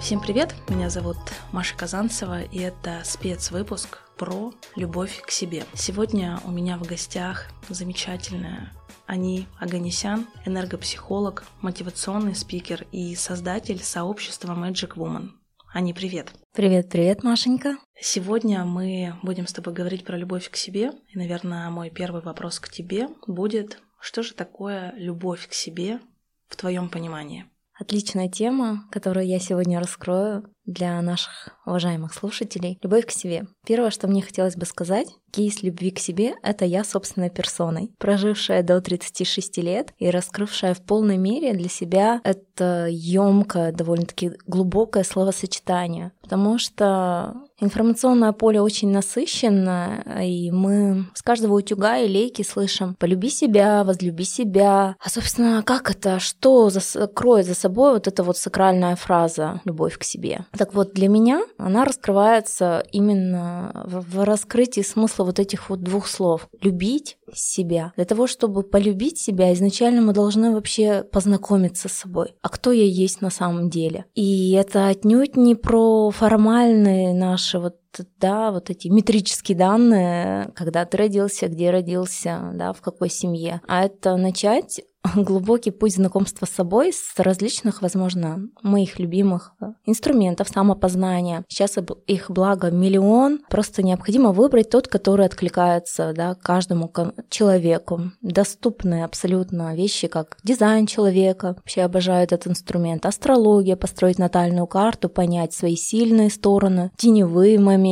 Всем привет, меня зовут Маша Казанцева, и это спецвыпуск про любовь к себе. Сегодня у меня в гостях замечательная Ани Аганесян, энергопсихолог, мотивационный спикер и создатель сообщества Magic Woman. Ани, привет! Привет, привет, Машенька! Сегодня мы будем с тобой говорить про любовь к себе. И, наверное, мой первый вопрос к тебе будет, что же такое любовь к себе в твоем понимании? Отличная тема, которую я сегодня раскрою для наших уважаемых слушателей. Любовь к себе. Первое, что мне хотелось бы сказать, кейс любви к себе — это я собственной персоной, прожившая до 36 лет и раскрывшая в полной мере для себя это емкое, довольно-таки глубокое словосочетание. Потому что информационное поле очень насыщенное, и мы с каждого утюга и лейки слышим «полюби себя», «возлюби себя». А, собственно, как это? Что за... кроет за собой вот эта вот сакральная фраза «любовь к себе»? Так вот, для меня она раскрывается именно в, раскрытии смысла вот этих вот двух слов. Любить себя. Для того, чтобы полюбить себя, изначально мы должны вообще познакомиться с собой. А кто я есть на самом деле? И это отнюдь не про формальные наши вот да, вот эти метрические данные, когда ты родился, где родился, да, в какой семье. А это начать глубокий путь знакомства с собой с различных, возможно, моих любимых инструментов самопознания. Сейчас их благо миллион. Просто необходимо выбрать тот, который откликается да, каждому человеку. Доступные абсолютно вещи, как дизайн человека. Вообще обожаю этот инструмент. Астрология, построить натальную карту, понять свои сильные стороны, теневые моменты.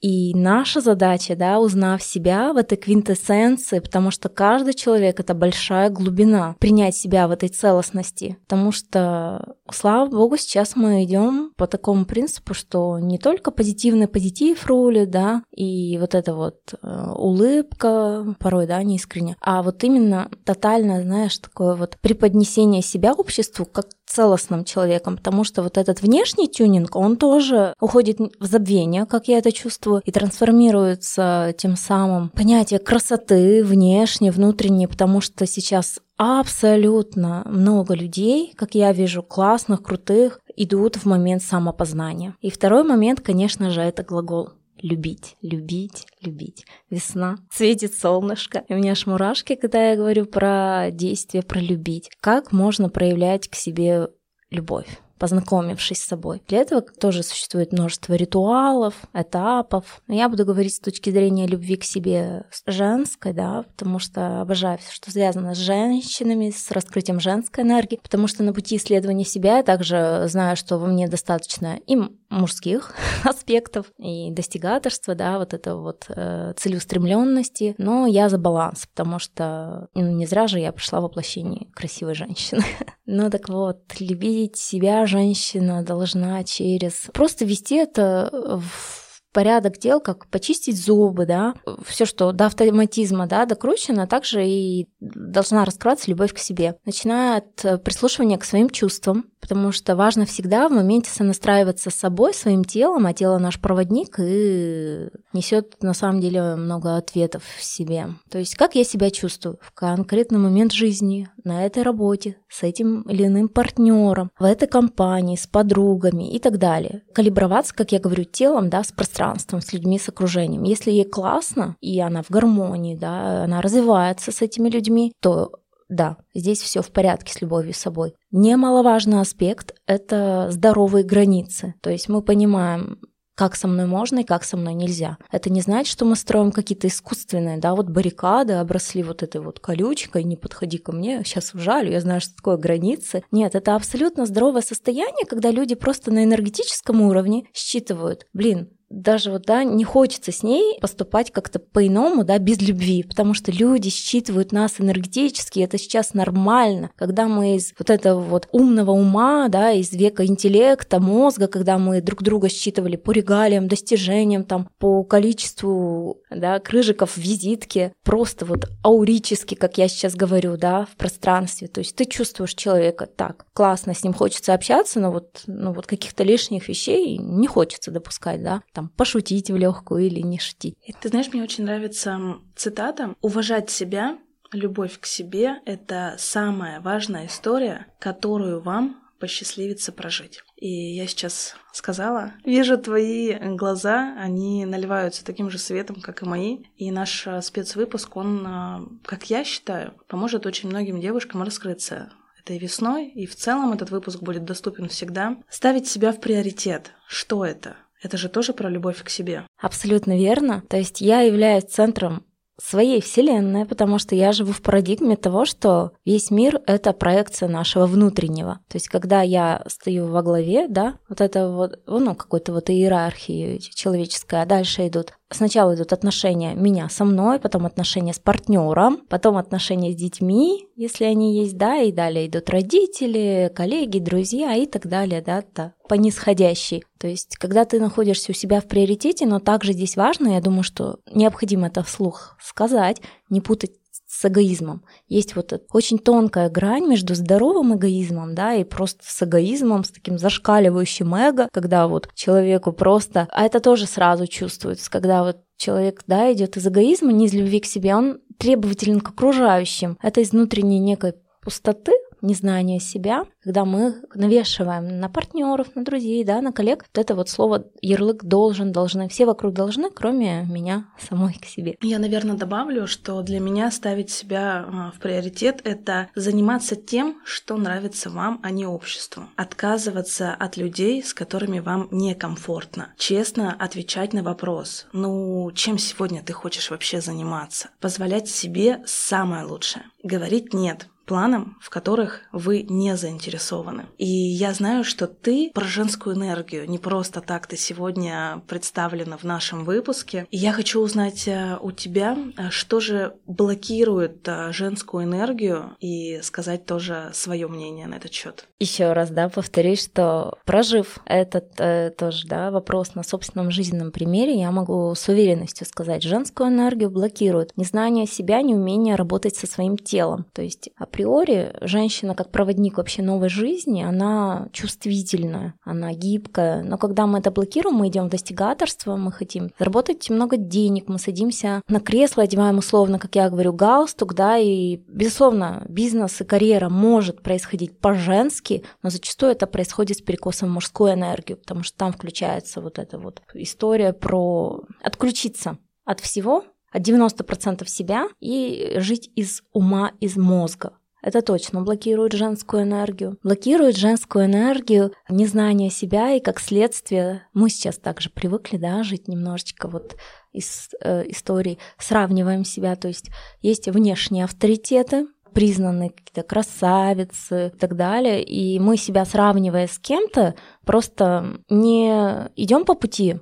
И наша задача, да, узнав себя в этой квинтэссенции, потому что каждый человек — это большая глубина принять себя в этой целостности. Потому что, слава богу, сейчас мы идем по такому принципу, что не только позитивный позитив рулит, да, и вот эта вот э, улыбка, порой, да, неискренне, а вот именно тотально, знаешь, такое вот преподнесение себя обществу как целостным человеком, потому что вот этот внешний тюнинг, он тоже уходит в забвение, как я это чувствую, и трансформируется тем самым понятие красоты внешне, внутренне, потому что сейчас абсолютно много людей, как я вижу, классных, крутых, идут в момент самопознания. И второй момент, конечно же, это глагол любить, любить, любить. Весна, светит солнышко. И у меня аж мурашки, когда я говорю про действие, про любить. Как можно проявлять к себе любовь? Познакомившись с собой. Для этого тоже существует множество ритуалов, этапов. Я буду говорить с точки зрения любви к себе женской, да, потому что обожаю все, что связано с женщинами, с раскрытием женской энергии, потому что на пути исследования себя я также знаю, что во мне достаточно и мужских аспектов, и достигаторства, да, вот это вот э, целеустремленности, но я за баланс, потому что ну, не зря же я пришла в воплощение красивой женщины. ну так вот, любить себя женщина должна через... Просто вести это в порядок дел, как почистить зубы, да, все, что до автоматизма, да, докручено, также и должна раскрываться любовь к себе. Начиная от прислушивания к своим чувствам, потому что важно всегда в моменте сонастраиваться с собой, своим телом, а тело наш проводник и несет на самом деле много ответов в себе. То есть как я себя чувствую в конкретный момент жизни, на этой работе, с этим или иным партнером, в этой компании, с подругами и так далее. Калиброваться, как я говорю, телом, да, с пространством, с людьми, с окружением. Если ей классно, и она в гармонии, да, она развивается с этими людьми, то да, здесь все в порядке с любовью с собой. Немаловажный аспект – это здоровые границы. То есть мы понимаем, как со мной можно и как со мной нельзя. Это не значит, что мы строим какие-то искусственные, да, вот баррикады, обросли вот этой вот колючкой, не подходи ко мне, сейчас ужалю, я знаю, что такое границы. Нет, это абсолютно здоровое состояние, когда люди просто на энергетическом уровне считывают, блин, даже вот, да, не хочется с ней поступать как-то по-иному, да, без любви, потому что люди считывают нас энергетически, это сейчас нормально, когда мы из вот этого вот умного ума, да, из века интеллекта, мозга, когда мы друг друга считывали по регалиям, достижениям, там, по количеству, да, крыжиков в визитке, просто вот аурически, как я сейчас говорю, да, в пространстве, то есть ты чувствуешь человека так, классно, с ним хочется общаться, но вот, ну вот каких-то лишних вещей не хочется допускать, да, там, пошутить в легкую или не шутить. Ты знаешь, мне очень нравится цитата «Уважать себя, любовь к себе — это самая важная история, которую вам посчастливится прожить. И я сейчас сказала, вижу твои глаза, они наливаются таким же светом, как и мои. И наш а, спецвыпуск, он, а, как я считаю, поможет очень многим девушкам раскрыться этой весной. И в целом этот выпуск будет доступен всегда. Ставить себя в приоритет. Что это? Это же тоже про любовь к себе. Абсолютно верно. То есть я являюсь центром своей вселенной, потому что я живу в парадигме того, что весь мир — это проекция нашего внутреннего. То есть когда я стою во главе, да, вот это вот, ну, какой-то вот иерархии человеческой, а дальше идут Сначала идут отношения меня со мной, потом отношения с партнером, потом отношения с детьми, если они есть, да, и далее идут родители, коллеги, друзья и так далее, да, да, по нисходящей. То есть, когда ты находишься у себя в приоритете, но также здесь важно, я думаю, что необходимо это вслух сказать, не путать с эгоизмом. Есть вот очень тонкая грань между здоровым эгоизмом, да, и просто с эгоизмом, с таким зашкаливающим эго, когда вот человеку просто, а это тоже сразу чувствуется, когда вот человек, да, идет из эгоизма, не из любви к себе, он требователен к окружающим. Это из внутренней некой пустоты, незнание себя, когда мы навешиваем на партнеров, на друзей, да, на коллег, вот это вот слово ярлык должен, должны, все вокруг должны, кроме меня самой к себе. Я, наверное, добавлю, что для меня ставить себя а, в приоритет — это заниматься тем, что нравится вам, а не обществу. Отказываться от людей, с которыми вам некомфортно. Честно отвечать на вопрос, ну, чем сегодня ты хочешь вообще заниматься? Позволять себе самое лучшее. Говорить «нет», планам, в которых вы не заинтересованы. И я знаю, что ты про женскую энергию. Не просто так ты сегодня представлена в нашем выпуске. И я хочу узнать э, у тебя, э, что же блокирует э, женскую энергию, и сказать тоже свое мнение на этот счет. Еще раз, да, повторюсь, что прожив этот э, тоже, да, вопрос на собственном жизненном примере, я могу с уверенностью сказать, женскую энергию блокирует незнание себя, неумение работать со своим телом. То есть априори женщина как проводник вообще новой жизни, она чувствительная, она гибкая. Но когда мы это блокируем, мы идем в достигаторство, мы хотим заработать много денег, мы садимся на кресло, одеваем условно, как я говорю, галстук, да, и, безусловно, бизнес и карьера может происходить по-женски, но зачастую это происходит с перекосом в мужскую энергию, потому что там включается вот эта вот история про отключиться от всего, от 90% себя и жить из ума, из мозга. Это точно блокирует женскую энергию. Блокирует женскую энергию незнание себя, и как следствие мы сейчас также привыкли, да, жить немножечко вот из э, истории, сравниваем себя, то есть есть внешние авторитеты, признанные какие-то красавицы и так далее, и мы себя сравнивая с кем-то, просто не идем по пути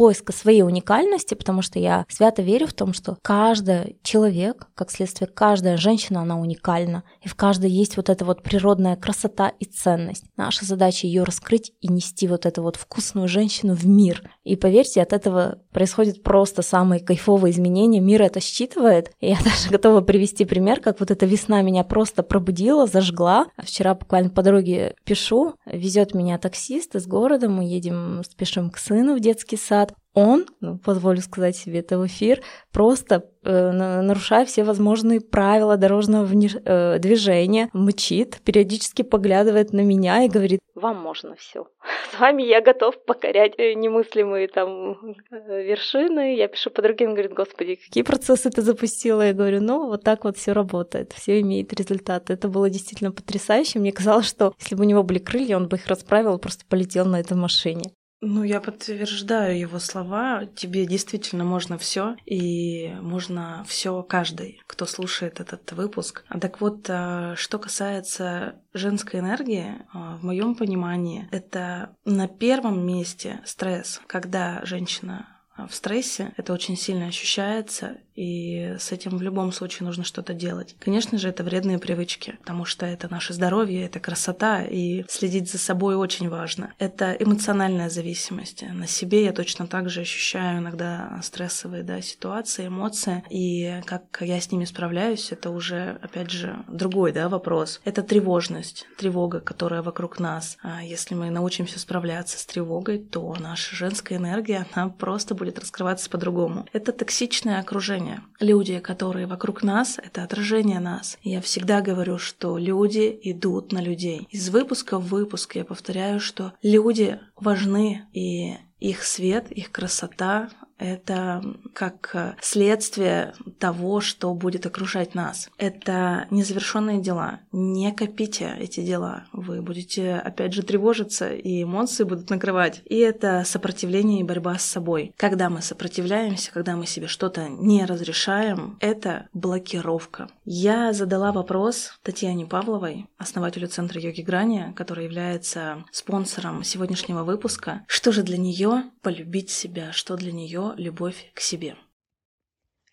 поиска своей уникальности, потому что я свято верю в том, что каждый человек, как следствие, каждая женщина, она уникальна, и в каждой есть вот эта вот природная красота и ценность. Наша задача ее раскрыть и нести вот эту вот вкусную женщину в мир. И поверьте, от этого происходит просто самые кайфовые изменения. Мир это считывает. Я даже готова привести пример, как вот эта весна меня просто пробудила, зажгла. Вчера буквально по дороге пишу, везет меня таксист из города, мы едем, спешим к сыну в детский сад, он, ну, позволю сказать себе это в эфир, просто э, нарушая все возможные правила дорожного э, движения, мчит, периодически поглядывает на меня и говорит, вам можно все. С вами я готов покорять э, немыслимые там э, вершины. Я пишу по другим, говорит, господи, какие процессы ты запустила? Я говорю, ну, вот так вот все работает, все имеет результат. Это было действительно потрясающе. Мне казалось, что если бы у него были крылья, он бы их расправил просто полетел на этой машине. Ну, я подтверждаю его слова. Тебе действительно можно все, и можно все каждый, кто слушает этот выпуск. А так вот, а, что касается женской энергии, а, в моем понимании, это на первом месте стресс, когда женщина в стрессе, это очень сильно ощущается, и с этим в любом случае нужно что-то делать. Конечно же, это вредные привычки, потому что это наше здоровье, это красота, и следить за собой очень важно. Это эмоциональная зависимость. На себе я точно так же ощущаю иногда стрессовые да, ситуации, эмоции, и как я с ними справляюсь, это уже, опять же, другой да, вопрос. Это тревожность, тревога, которая вокруг нас. А если мы научимся справляться с тревогой, то наша женская энергия, она просто будет будет раскрываться по-другому. Это токсичное окружение. Люди, которые вокруг нас, это отражение нас. Я всегда говорю, что люди идут на людей. Из выпуска в выпуск я повторяю, что люди важны, и их свет, их красота, это как э, следствие того, что будет окружать нас. Это незавершенные дела. Не копите эти дела. Вы будете, опять же, тревожиться, и эмоции будут накрывать. И это сопротивление и борьба с собой. Когда мы сопротивляемся, когда мы себе что-то не разрешаем, это блокировка. Я задала вопрос Татьяне Павловой, основателю Центра йоги Грани, который является спонсором сегодняшнего выпуска. Что же для нее полюбить себя? Что для нее любовь к себе?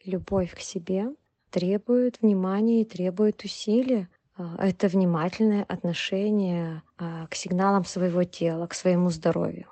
Любовь к себе требует внимания и требует усилий. А, это внимательное отношение а, к сигналам своего тела, к своему здоровью.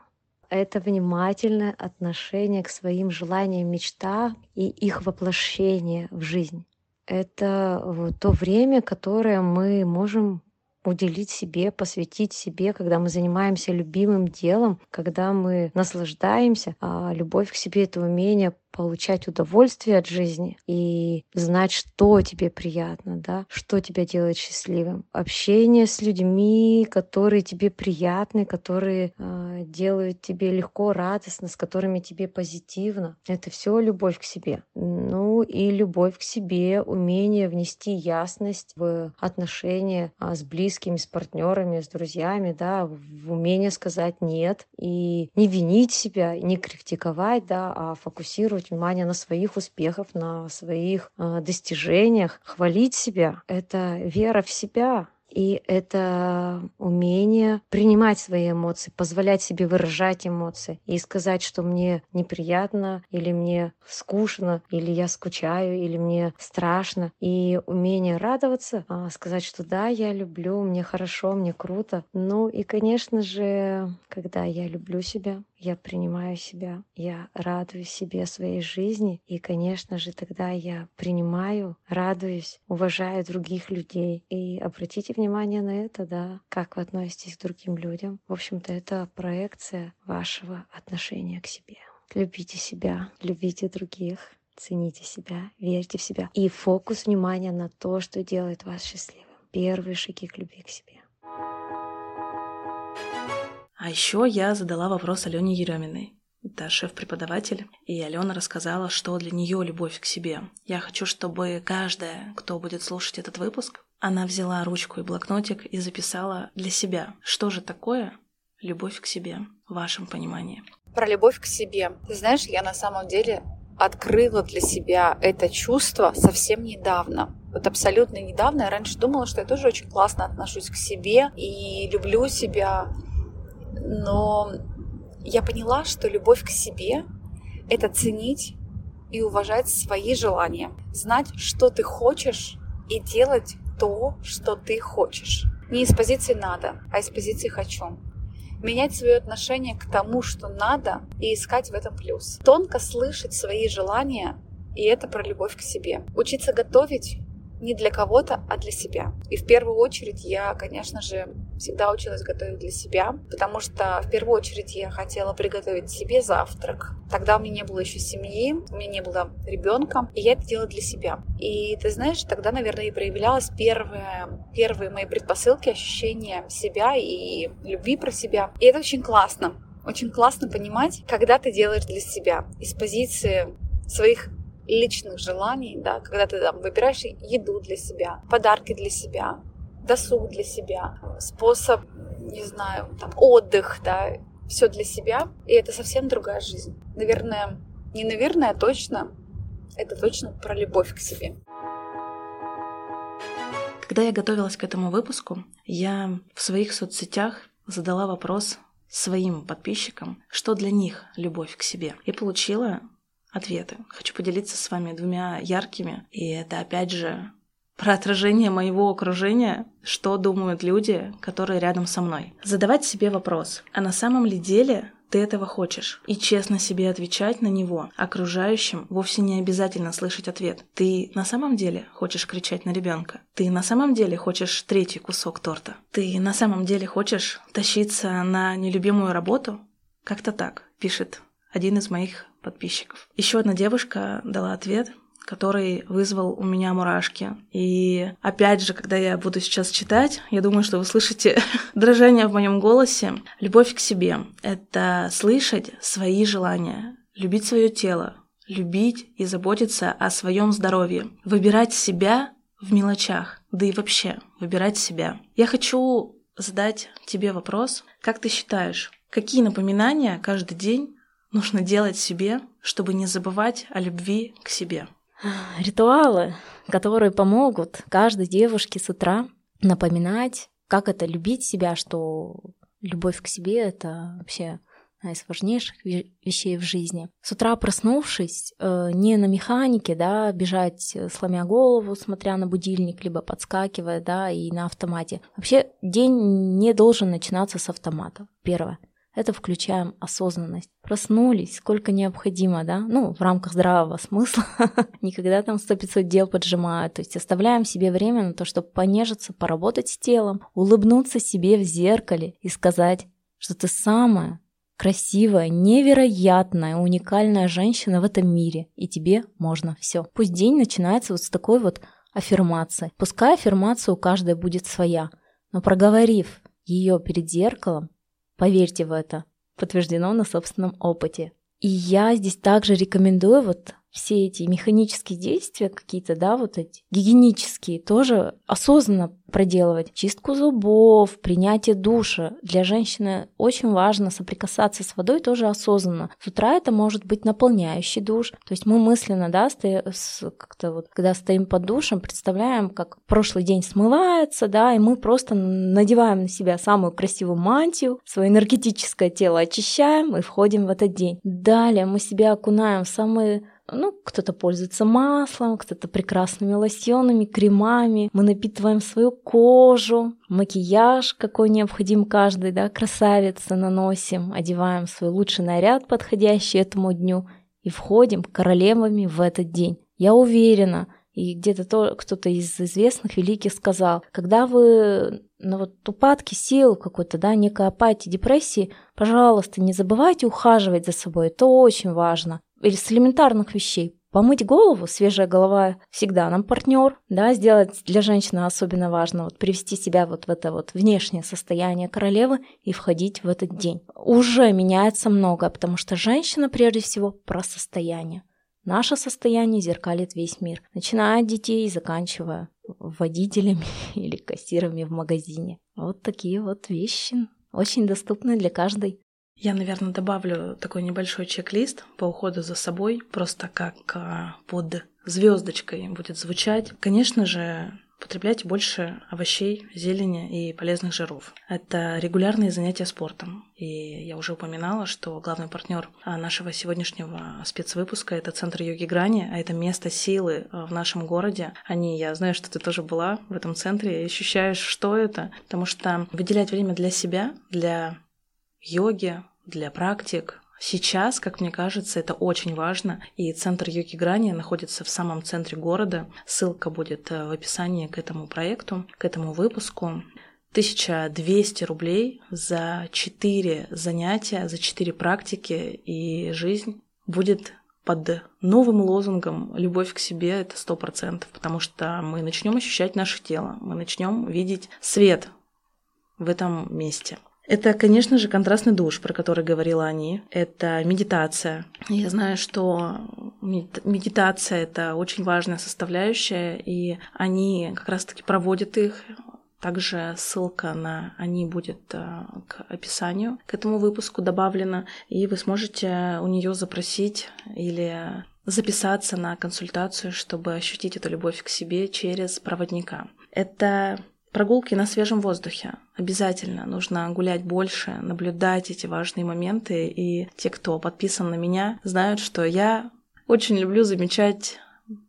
Это внимательное отношение к своим желаниям, мечтам и их воплощение в жизнь. Это то время, которое мы можем уделить себе, посвятить себе, когда мы занимаемся любимым делом, когда мы наслаждаемся. А любовь к себе — это умение получать удовольствие от жизни и знать, что тебе приятно, да, что тебя делает счастливым. Общение с людьми, которые тебе приятны, которые э, делают тебе легко, радостно, с которыми тебе позитивно. Это все любовь к себе. Ну и любовь к себе, умение внести ясность в отношения а, с близкими, с партнерами, с друзьями, да, в умение сказать нет и не винить себя, не критиковать, да, а фокусировать обращать внимание на своих успехах, на своих э, достижениях, хвалить себя. Это вера в себя, и это умение принимать свои эмоции, позволять себе выражать эмоции и сказать, что мне неприятно, или мне скучно, или я скучаю, или мне страшно. И умение радоваться, а, сказать, что да, я люблю, мне хорошо, мне круто. Ну и, конечно же, когда я люблю себя, я принимаю себя, я радуюсь себе, своей жизни, и, конечно же, тогда я принимаю, радуюсь, уважаю других людей. И обратите внимание на это, да, как вы относитесь к другим людям. В общем-то, это проекция вашего отношения к себе. Любите себя, любите других, цените себя, верьте в себя. И фокус внимания на то, что делает вас счастливым. Первые шаги к любви к себе. А еще я задала вопрос Алене Ереминой. Это шеф-преподаватель, и Алена рассказала, что для нее любовь к себе. Я хочу, чтобы каждая, кто будет слушать этот выпуск, она взяла ручку и блокнотик и записала для себя, что же такое любовь к себе в вашем понимании. Про любовь к себе. Ты знаешь, я на самом деле открыла для себя это чувство совсем недавно. Вот абсолютно недавно. Я раньше думала, что я тоже очень классно отношусь к себе и люблю себя, но я поняла, что любовь к себе — это ценить и уважать свои желания, знать, что ты хочешь, и делать то, что ты хочешь. Не из позиции «надо», а из позиции «хочу». Менять свое отношение к тому, что надо, и искать в этом плюс. Тонко слышать свои желания, и это про любовь к себе. Учиться готовить не для кого-то, а для себя. И в первую очередь я, конечно же, всегда училась готовить для себя, потому что в первую очередь я хотела приготовить себе завтрак. Тогда у меня не было еще семьи, у меня не было ребенка, и я это делала для себя. И ты знаешь, тогда, наверное, и проявлялась первые, первые мои предпосылки, ощущения себя и любви про себя. И это очень классно. Очень классно понимать, когда ты делаешь для себя из позиции своих личных желаний, да, когда ты там выбираешь еду для себя, подарки для себя, досуг для себя, способ, не знаю, там, отдых, да, все для себя, и это совсем другая жизнь. Наверное, не наверное, а точно, это точно про любовь к себе. Когда я готовилась к этому выпуску, я в своих соцсетях задала вопрос своим подписчикам, что для них любовь к себе. И получила ответы. Хочу поделиться с вами двумя яркими. И это, опять же, про отражение моего окружения, что думают люди, которые рядом со мной. Задавать себе вопрос, а на самом ли деле ты этого хочешь? И честно себе отвечать на него. Окружающим вовсе не обязательно слышать ответ. Ты на самом деле хочешь кричать на ребенка? Ты на самом деле хочешь третий кусок торта? Ты на самом деле хочешь тащиться на нелюбимую работу? Как-то так, пишет один из моих подписчиков. Еще одна девушка дала ответ, который вызвал у меня мурашки. И опять же, когда я буду сейчас читать, я думаю, что вы слышите дрожание в моем голосе. Любовь к себе — это слышать свои желания, любить свое тело, любить и заботиться о своем здоровье, выбирать себя в мелочах, да и вообще выбирать себя. Я хочу задать тебе вопрос, как ты считаешь, какие напоминания каждый день нужно делать себе, чтобы не забывать о любви к себе? Ритуалы, которые помогут каждой девушке с утра напоминать, как это любить себя, что любовь к себе — это вообще одна из важнейших вещей в жизни. С утра проснувшись, э, не на механике, да, бежать, э, сломя голову, смотря на будильник, либо подскакивая, да, и на автомате. Вообще день не должен начинаться с автомата. Первое. Это включаем осознанность. Проснулись, сколько необходимо, да? Ну, в рамках здравого смысла. Никогда там сто пятьсот дел поджимают. То есть оставляем себе время на то, чтобы понежиться, поработать с телом, улыбнуться себе в зеркале и сказать, что ты самая красивая, невероятная, уникальная женщина в этом мире, и тебе можно все. Пусть день начинается вот с такой вот аффирмации. Пускай аффирмация у каждой будет своя, но проговорив ее перед зеркалом, поверьте в это, подтверждено на собственном опыте. И я здесь также рекомендую вот все эти механические действия какие-то, да, вот эти гигиенические, тоже осознанно проделывать. Чистку зубов, принятие душа. Для женщины очень важно соприкасаться с водой тоже осознанно. С утра это может быть наполняющий душ. То есть мы мысленно, да, как-то вот, когда стоим под душем, представляем, как прошлый день смывается, да, и мы просто надеваем на себя самую красивую мантию, свое энергетическое тело очищаем и входим в этот день. Далее мы себя окунаем в самые ну, кто-то пользуется маслом, кто-то прекрасными лосьонами, кремами. Мы напитываем свою кожу, макияж, какой необходим каждой, да, красавице наносим, одеваем свой лучший наряд, подходящий этому дню, и входим королевами в этот день. Я уверена, и где-то то, кто-то из известных великих сказал, когда вы на вот упадке сил какой-то, да, некой апатии, депрессии, пожалуйста, не забывайте ухаживать за собой, это очень важно или с элементарных вещей. Помыть голову, свежая голова всегда нам партнер, да, сделать для женщины особенно важно вот привести себя вот в это вот внешнее состояние королевы и входить в этот день. Уже меняется многое, потому что женщина прежде всего про состояние. Наше состояние зеркалит весь мир, начиная от детей и заканчивая водителями или кассирами в магазине. Вот такие вот вещи, очень доступны для каждой. Я, наверное, добавлю такой небольшой чек-лист по уходу за собой, просто как а, под звездочкой будет звучать. Конечно же, Потребляйте больше овощей, зелени и полезных жиров. Это регулярные занятия спортом. И я уже упоминала, что главный партнер а, нашего сегодняшнего спецвыпуска – это Центр йоги Грани, а это место силы а, в нашем городе. Они, я знаю, что ты тоже была в этом центре и ощущаешь, что это, потому что выделять время для себя, для йоги, для практик. Сейчас, как мне кажется, это очень важно. И центр йоги Грани находится в самом центре города. Ссылка будет э, в описании к этому проекту, к этому выпуску. 1200 рублей за 4 занятия, за 4 практики, и жизнь будет под новым лозунгом «Любовь к себе» — это сто процентов, потому что мы начнем ощущать наше тело, мы начнем видеть свет в этом месте. Это, конечно же, контрастный душ, про который говорила они. Это медитация. Я знаю, что медитация — это очень важная составляющая, и они как раз-таки проводят их. Также ссылка на они будет э, к описанию к этому выпуску добавлена, и вы сможете у нее запросить или записаться на консультацию, чтобы ощутить эту любовь к себе через проводника. Это Прогулки на свежем воздухе. Обязательно нужно гулять больше, наблюдать эти важные моменты. И те, кто подписан на меня, знают, что я очень люблю замечать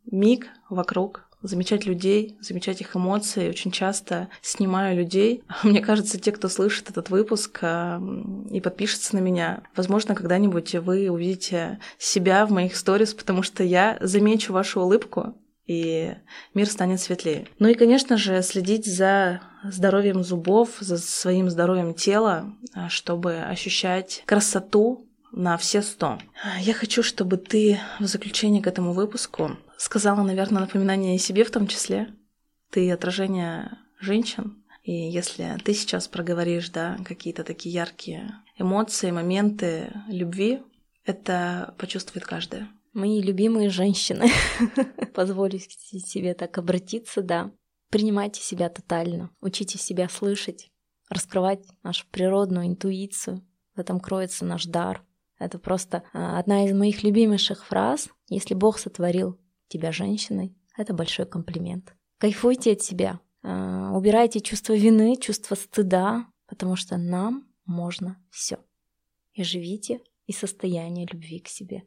миг вокруг, замечать людей, замечать их эмоции. Очень часто снимаю людей. Мне кажется, те, кто слышит этот выпуск а, и подпишется на меня, возможно, когда-нибудь вы увидите себя в моих сторис, потому что я замечу вашу улыбку, и мир станет светлее. Ну и, конечно же, следить за здоровьем зубов, за своим здоровьем тела, а, чтобы ощущать красоту на все сто. Я хочу, чтобы ты в заключение к этому выпуску сказала, наверное, напоминание о себе в том числе. Ты отражение женщин, и если ты сейчас проговоришь, да, какие-то такие яркие эмоции, моменты любви, это почувствует каждая. Мои любимые женщины, позволю себе так обратиться, да. Принимайте себя тотально, учите себя слышать, раскрывать нашу природную интуицию. В этом кроется наш дар. Это просто а, одна из моих любимейших фраз. Если Бог сотворил тебя женщиной, это большой комплимент. Кайфуйте от себя, а, убирайте чувство вины, чувство стыда, потому что нам можно все. И живите из состояния любви к себе.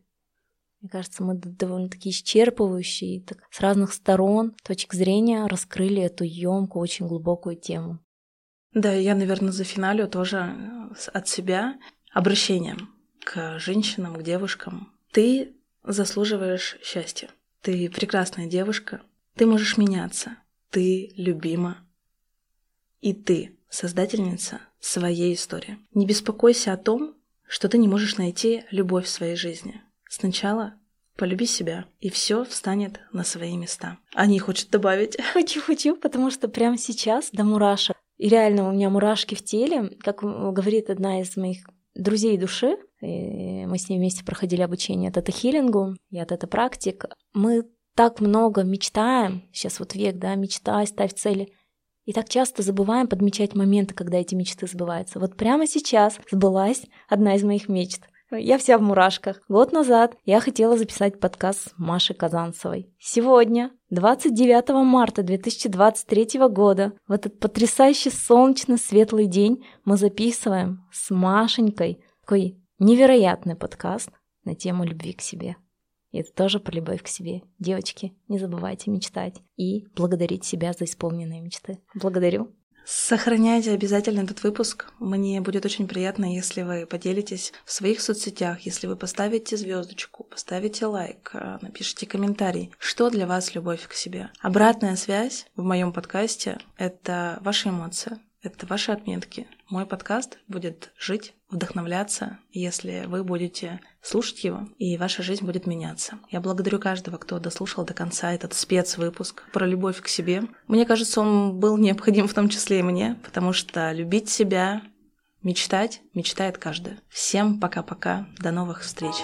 Мне кажется, мы довольно-таки исчерпывающие, так, с разных сторон, точек зрения раскрыли эту емкую, очень глубокую тему. Да, я, наверное, за финалю тоже э, от себя обращением к женщинам, к девушкам. Ты заслуживаешь счастья. Ты прекрасная девушка. Ты можешь меняться. Ты любима. И ты создательница своей истории. Не беспокойся о том, что ты не можешь найти любовь в своей жизни. Сначала полюби себя, и все встанет на свои места. Они хочет добавить. Хочу, хочу, потому что прямо сейчас до мурашек. И реально у меня мурашки в теле, как говорит одна из моих друзей души, и мы с ней вместе проходили обучение тета-хиллингу, я тета-практик. Мы так много мечтаем, сейчас вот век, да, мечтай, ставь цели, и так часто забываем подмечать моменты, когда эти мечты сбываются. Вот прямо сейчас сбылась одна из моих мечт. Я вся в мурашках. Год назад я хотела записать подкаст с Машей Казанцевой. Сегодня, 29 марта 2023 года, в этот потрясающий солнечный светлый день, мы записываем с Машенькой такой невероятный подкаст на тему любви к себе. И это тоже про любовь к себе. Девочки, не забывайте мечтать и благодарить себя за исполненные мечты. Благодарю. Сохраняйте обязательно этот выпуск. Мне будет очень приятно, если вы поделитесь в своих соцсетях, если вы поставите звездочку, поставите лайк, э, напишите комментарий, что для вас любовь к себе. Обратная связь в моем подкасте — это ваши эмоции, это ваши отметки. Мой подкаст будет жить, вдохновляться, если вы будете слушать его, и ваша жизнь будет меняться. Я благодарю каждого, кто дослушал до конца этот спецвыпуск про любовь к себе. Мне кажется, он был необходим в том числе и мне, потому что любить себя, мечтать, мечтает каждый. Всем пока-пока, до новых встреч.